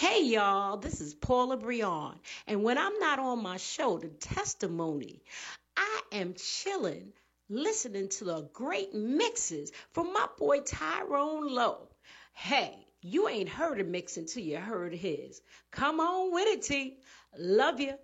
Hey y'all, this is Paula Brion. And when I'm not on my show, The Testimony, I am chilling, listening to the great mixes from my boy Tyrone Lowe. Hey, you ain't heard a mix until you heard his. Come on with it, T. Love you.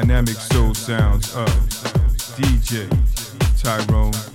Dynamic soul sounds of DJ Tyrone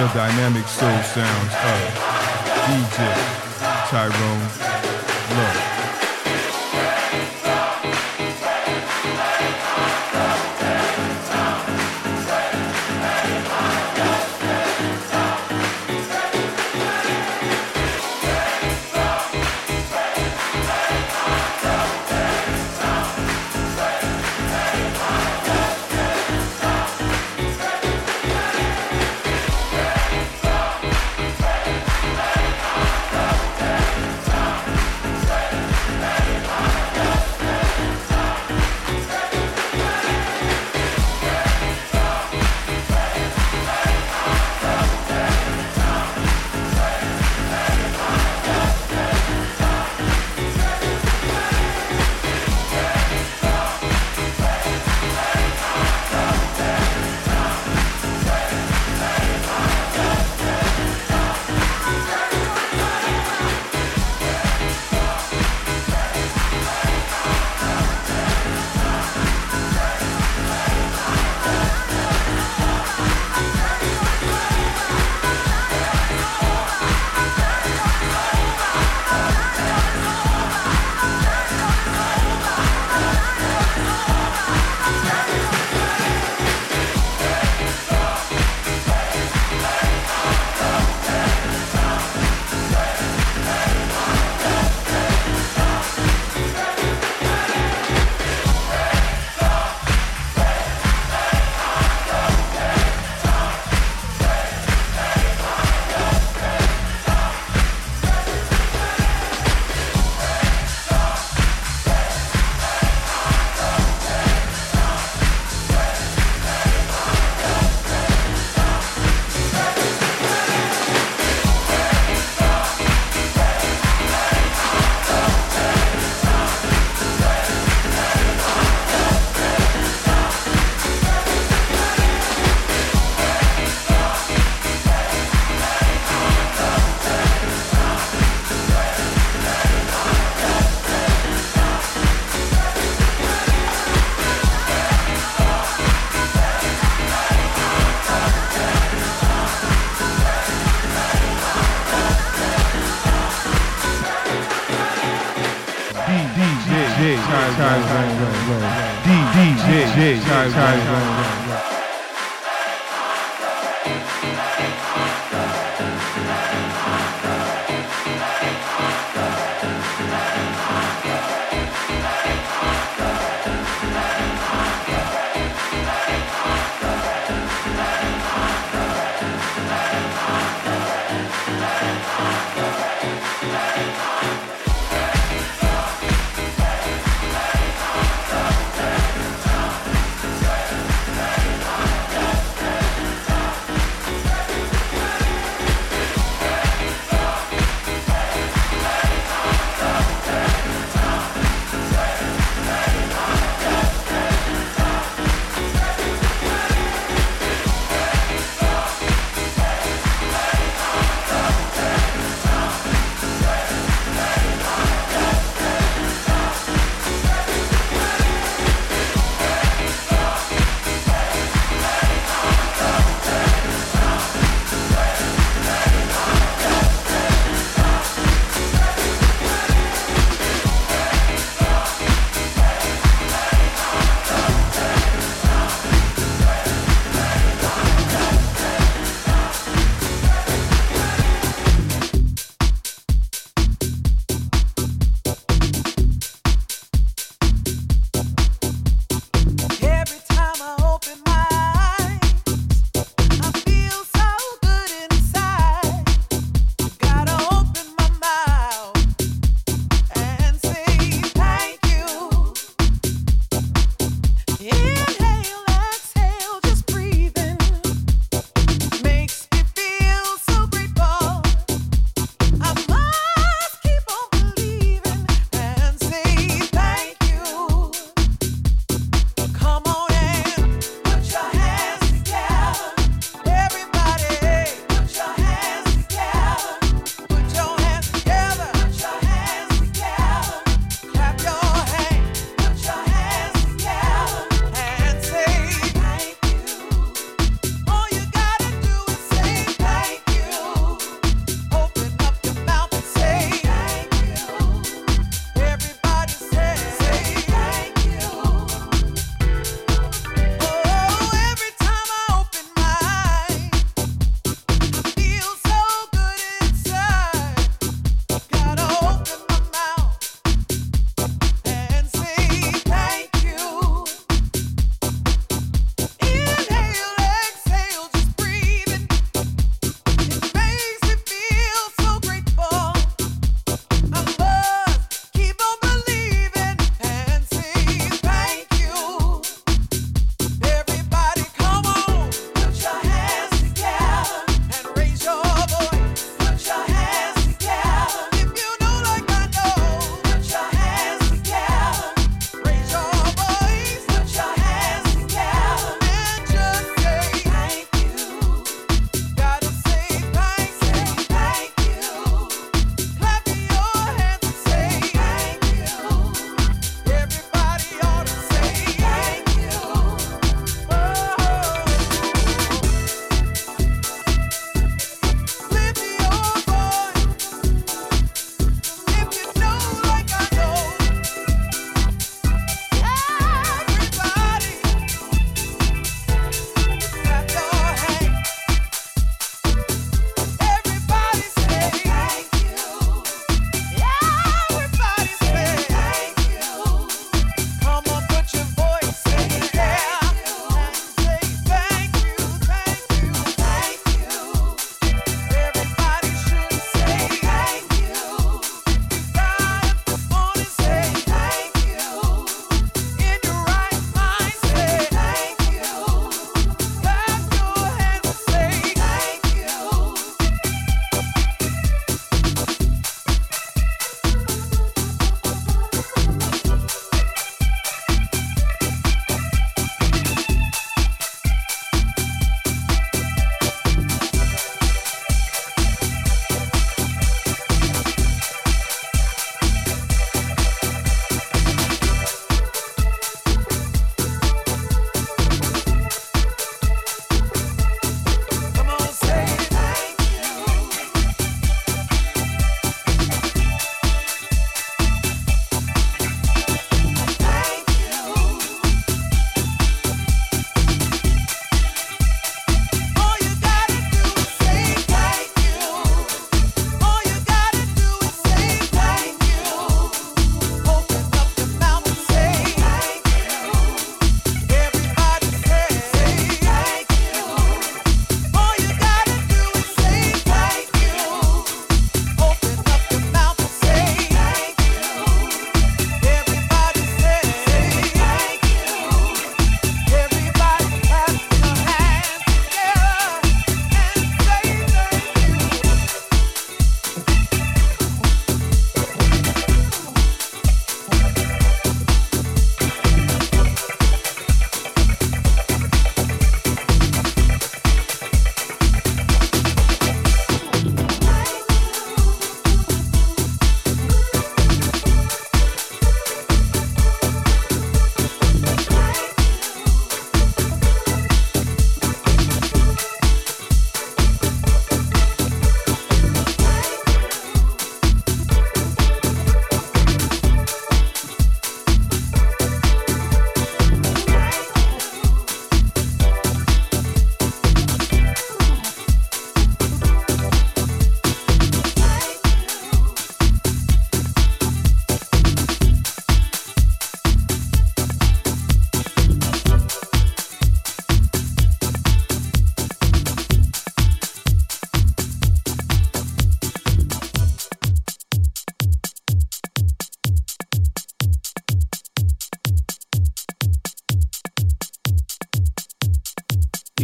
the dynamic soul sounds of DJ Tyrone Lowe.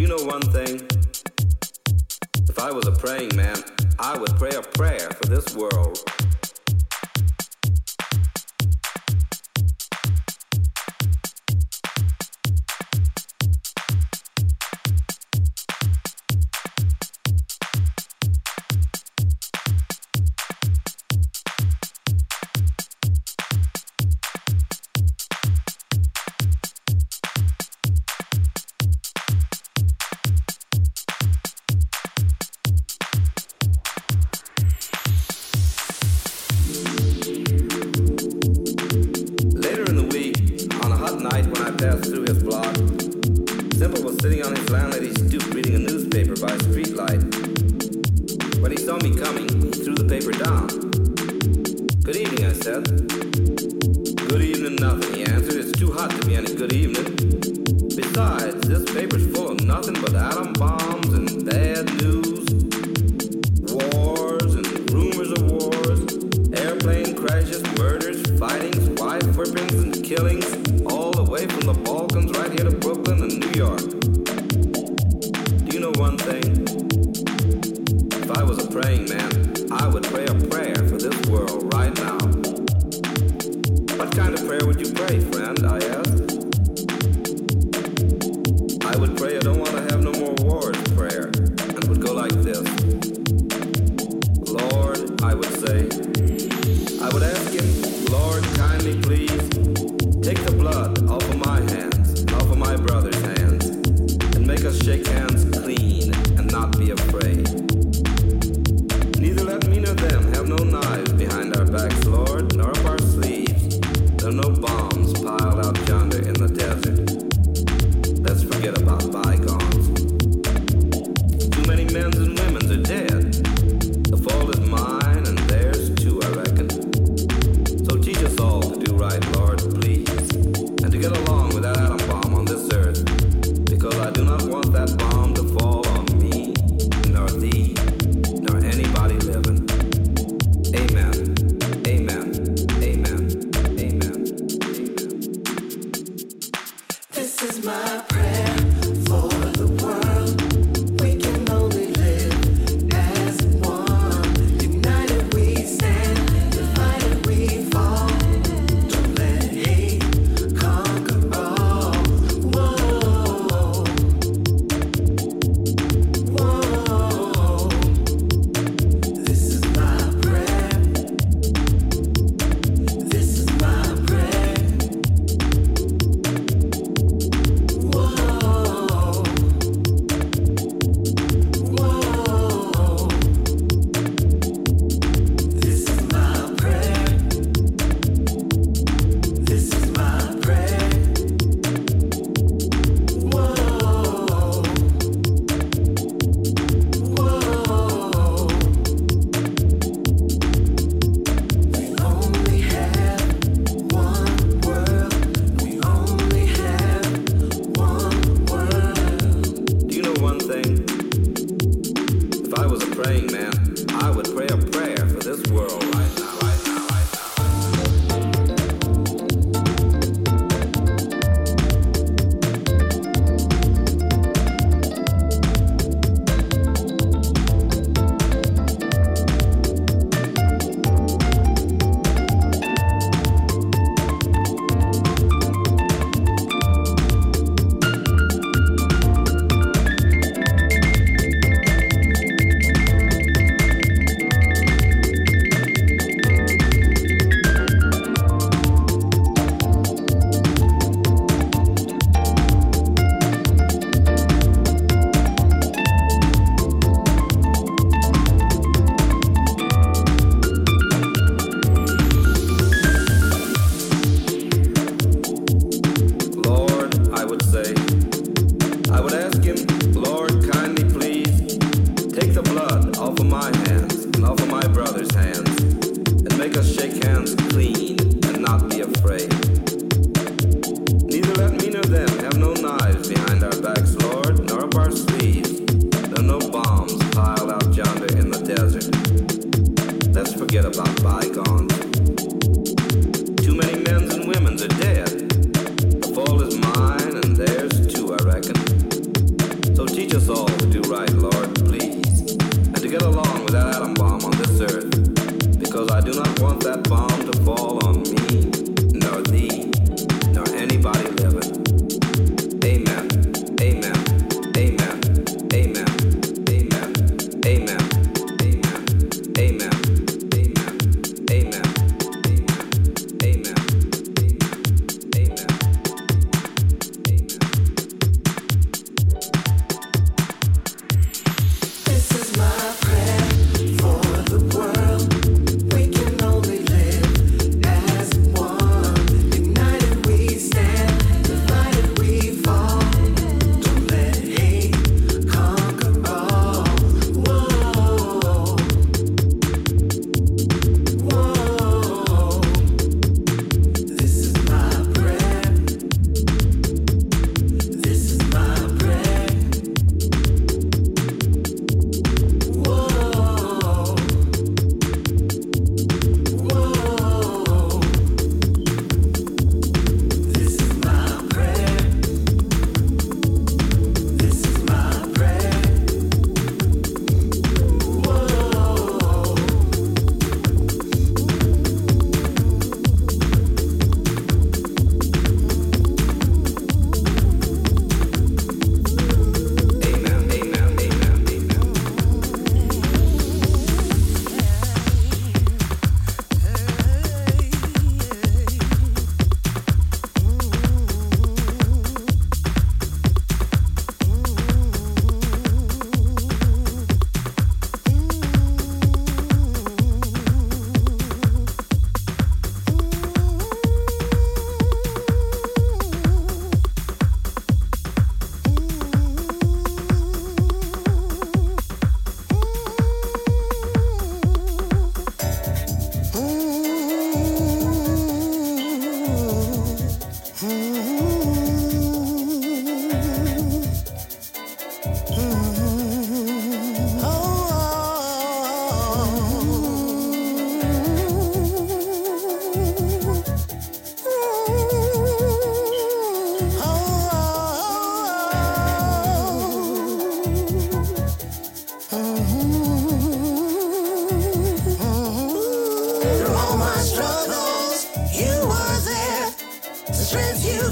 you know one thing? If I was a praying man, I would pray a prayer for this world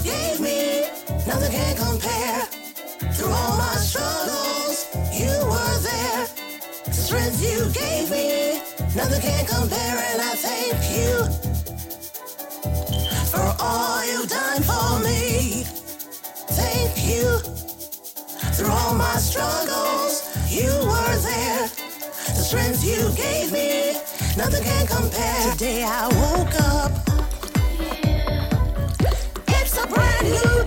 gave me, nothing can compare. Through all my struggles, you were there. The strength you gave me, nothing can compare, and I thank you for all you've done for me. Thank you. Through all my struggles, you were there. The strength you gave me, nothing can compare. Today I woke up you.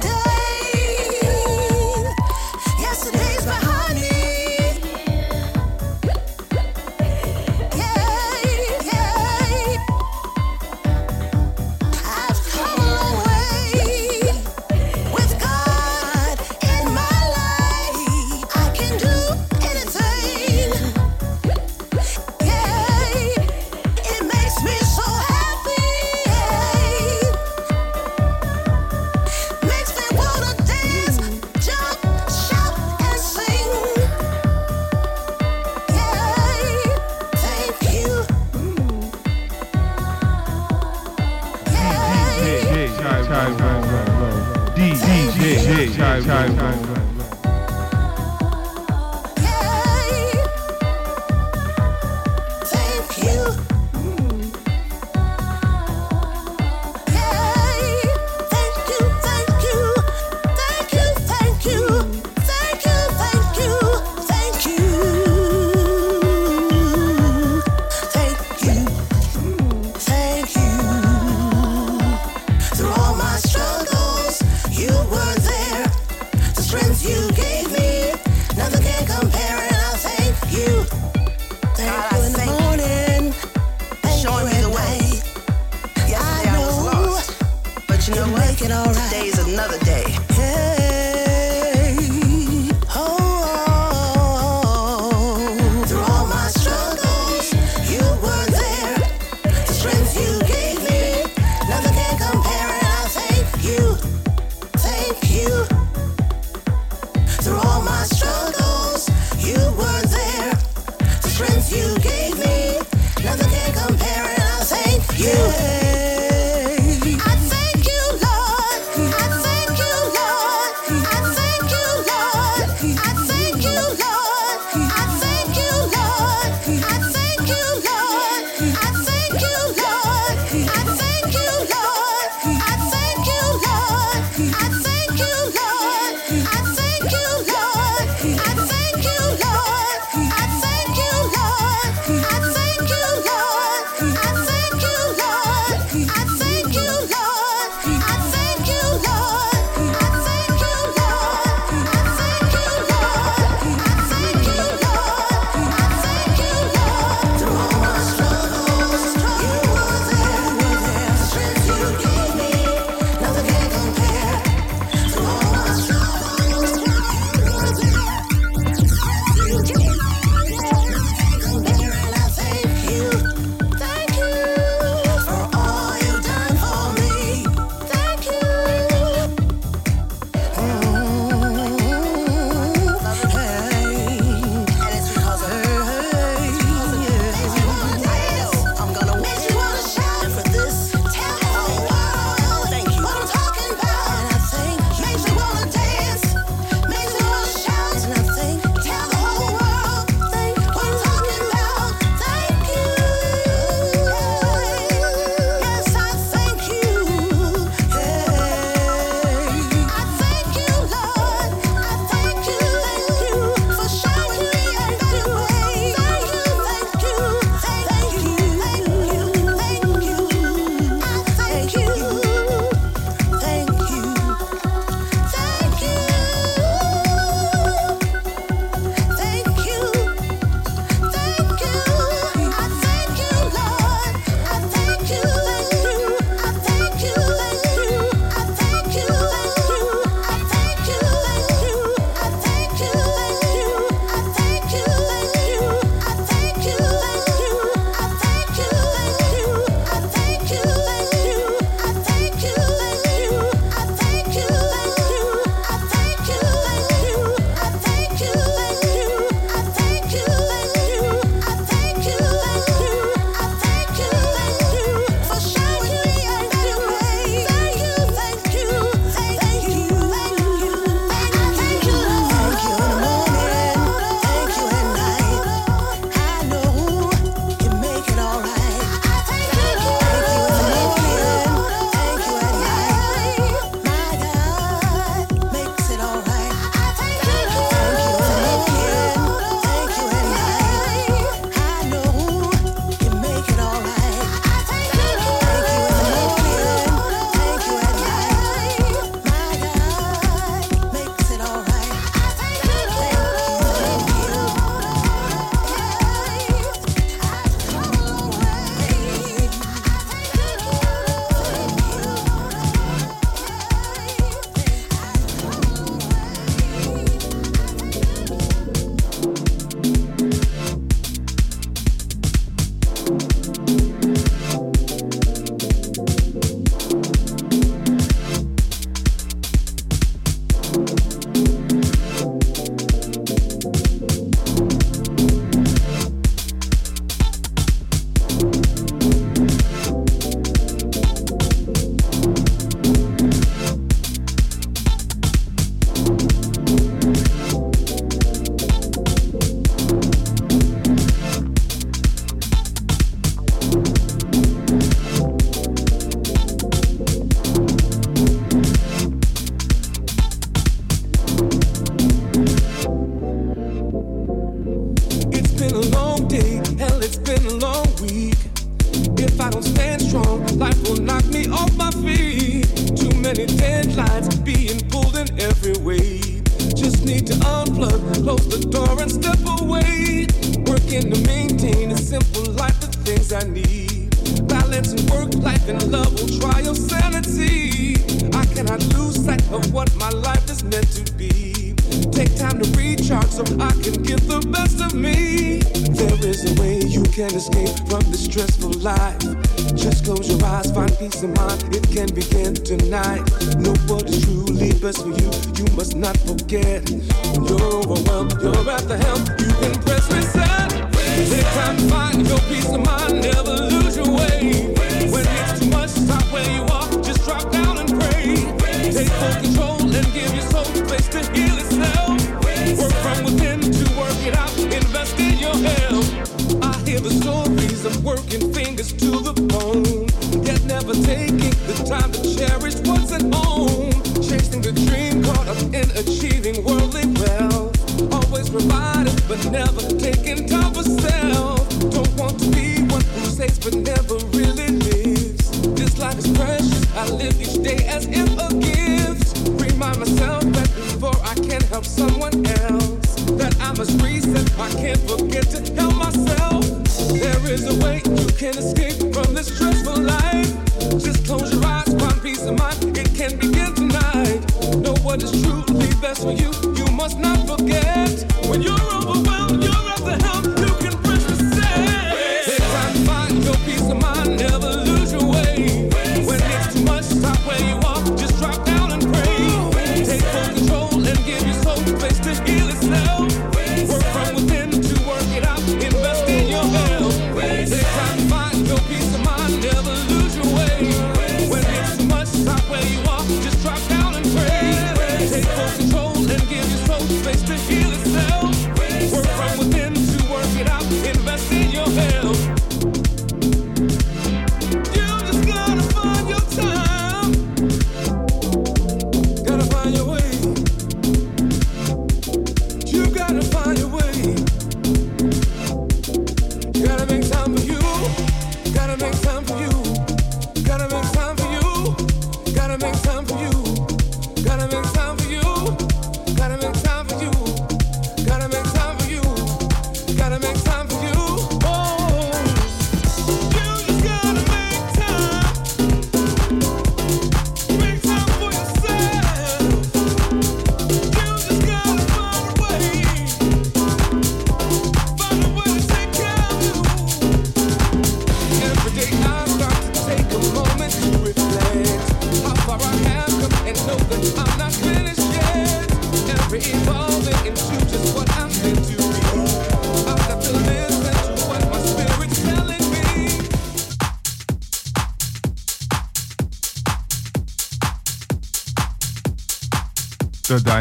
The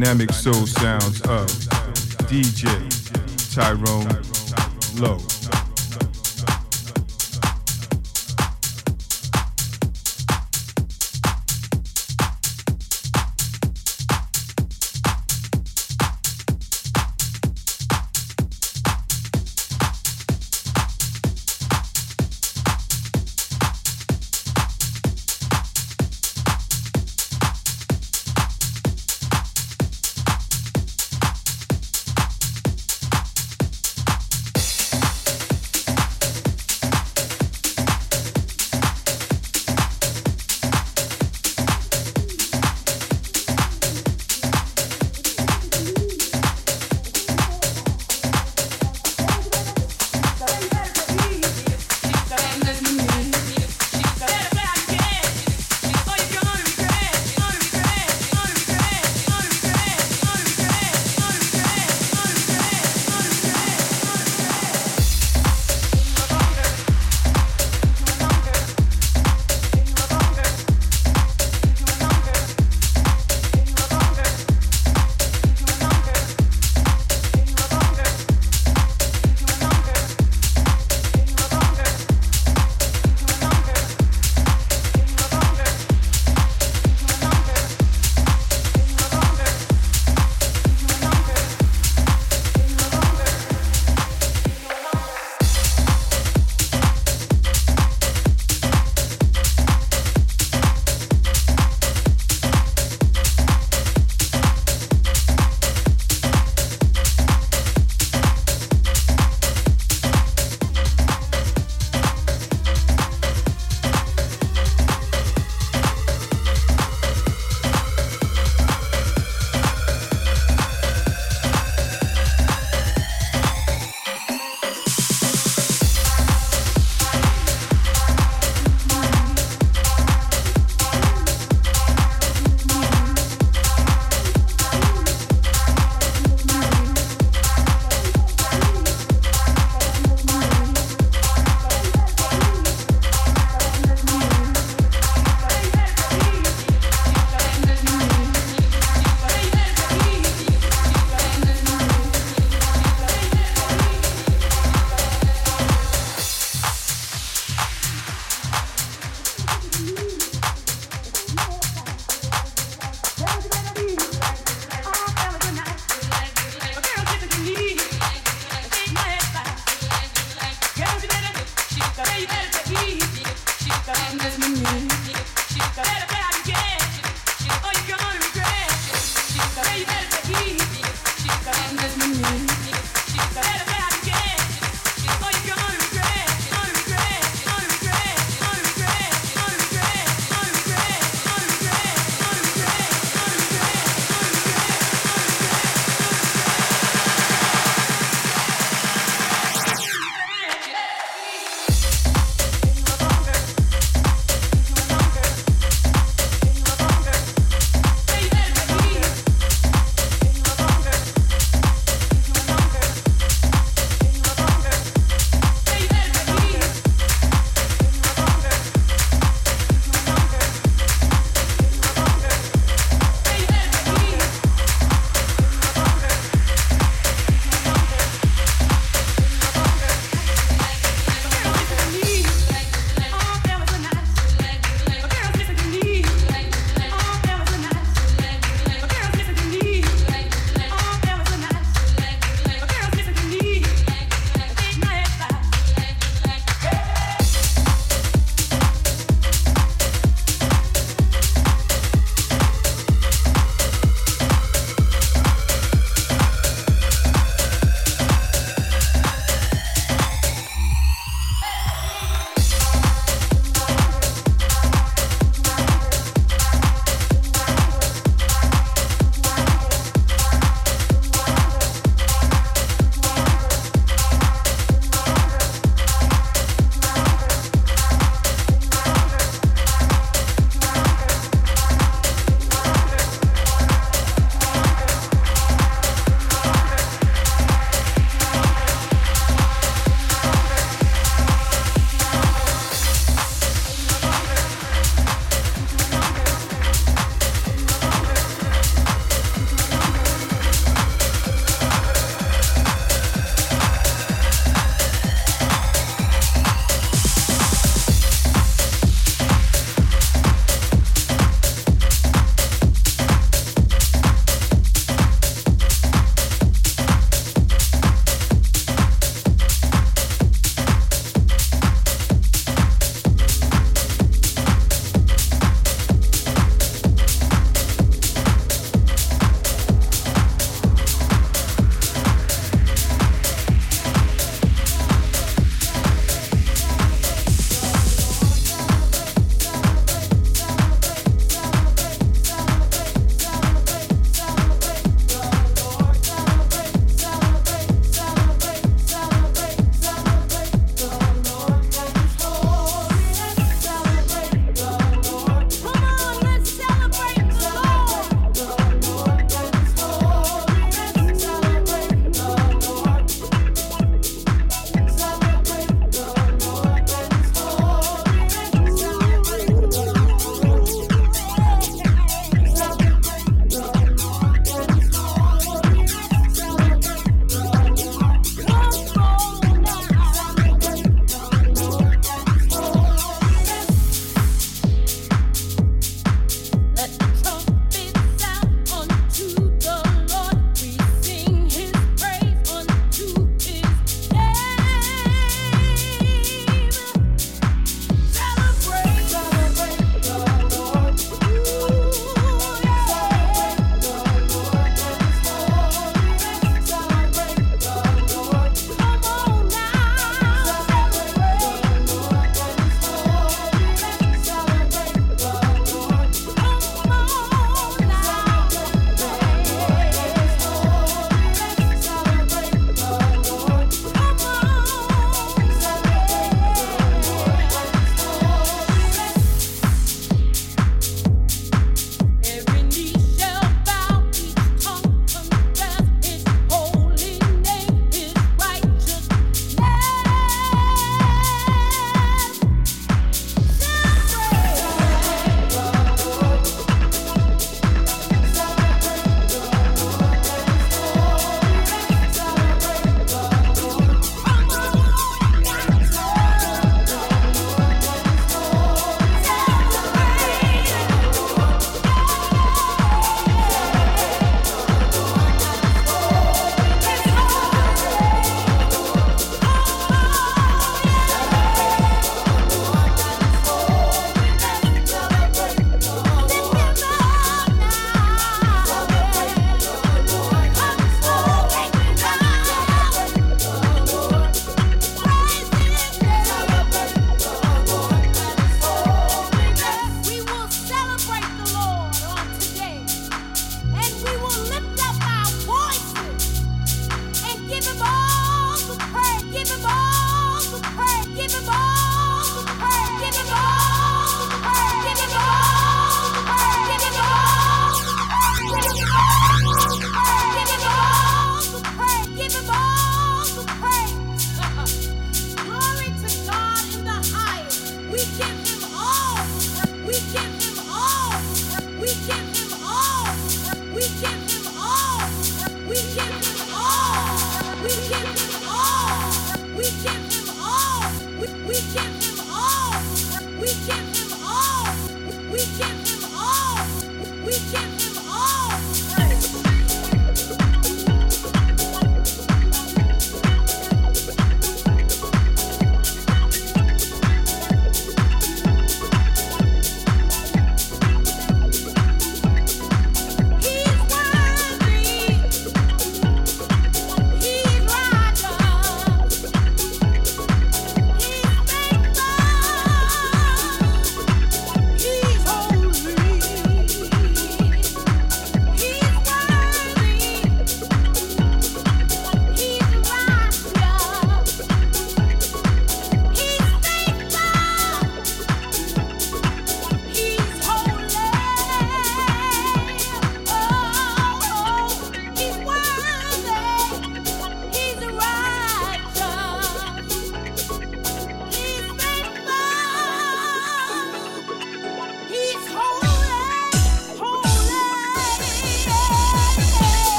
dynamic soul sounds of DJ Tyrone Lowe.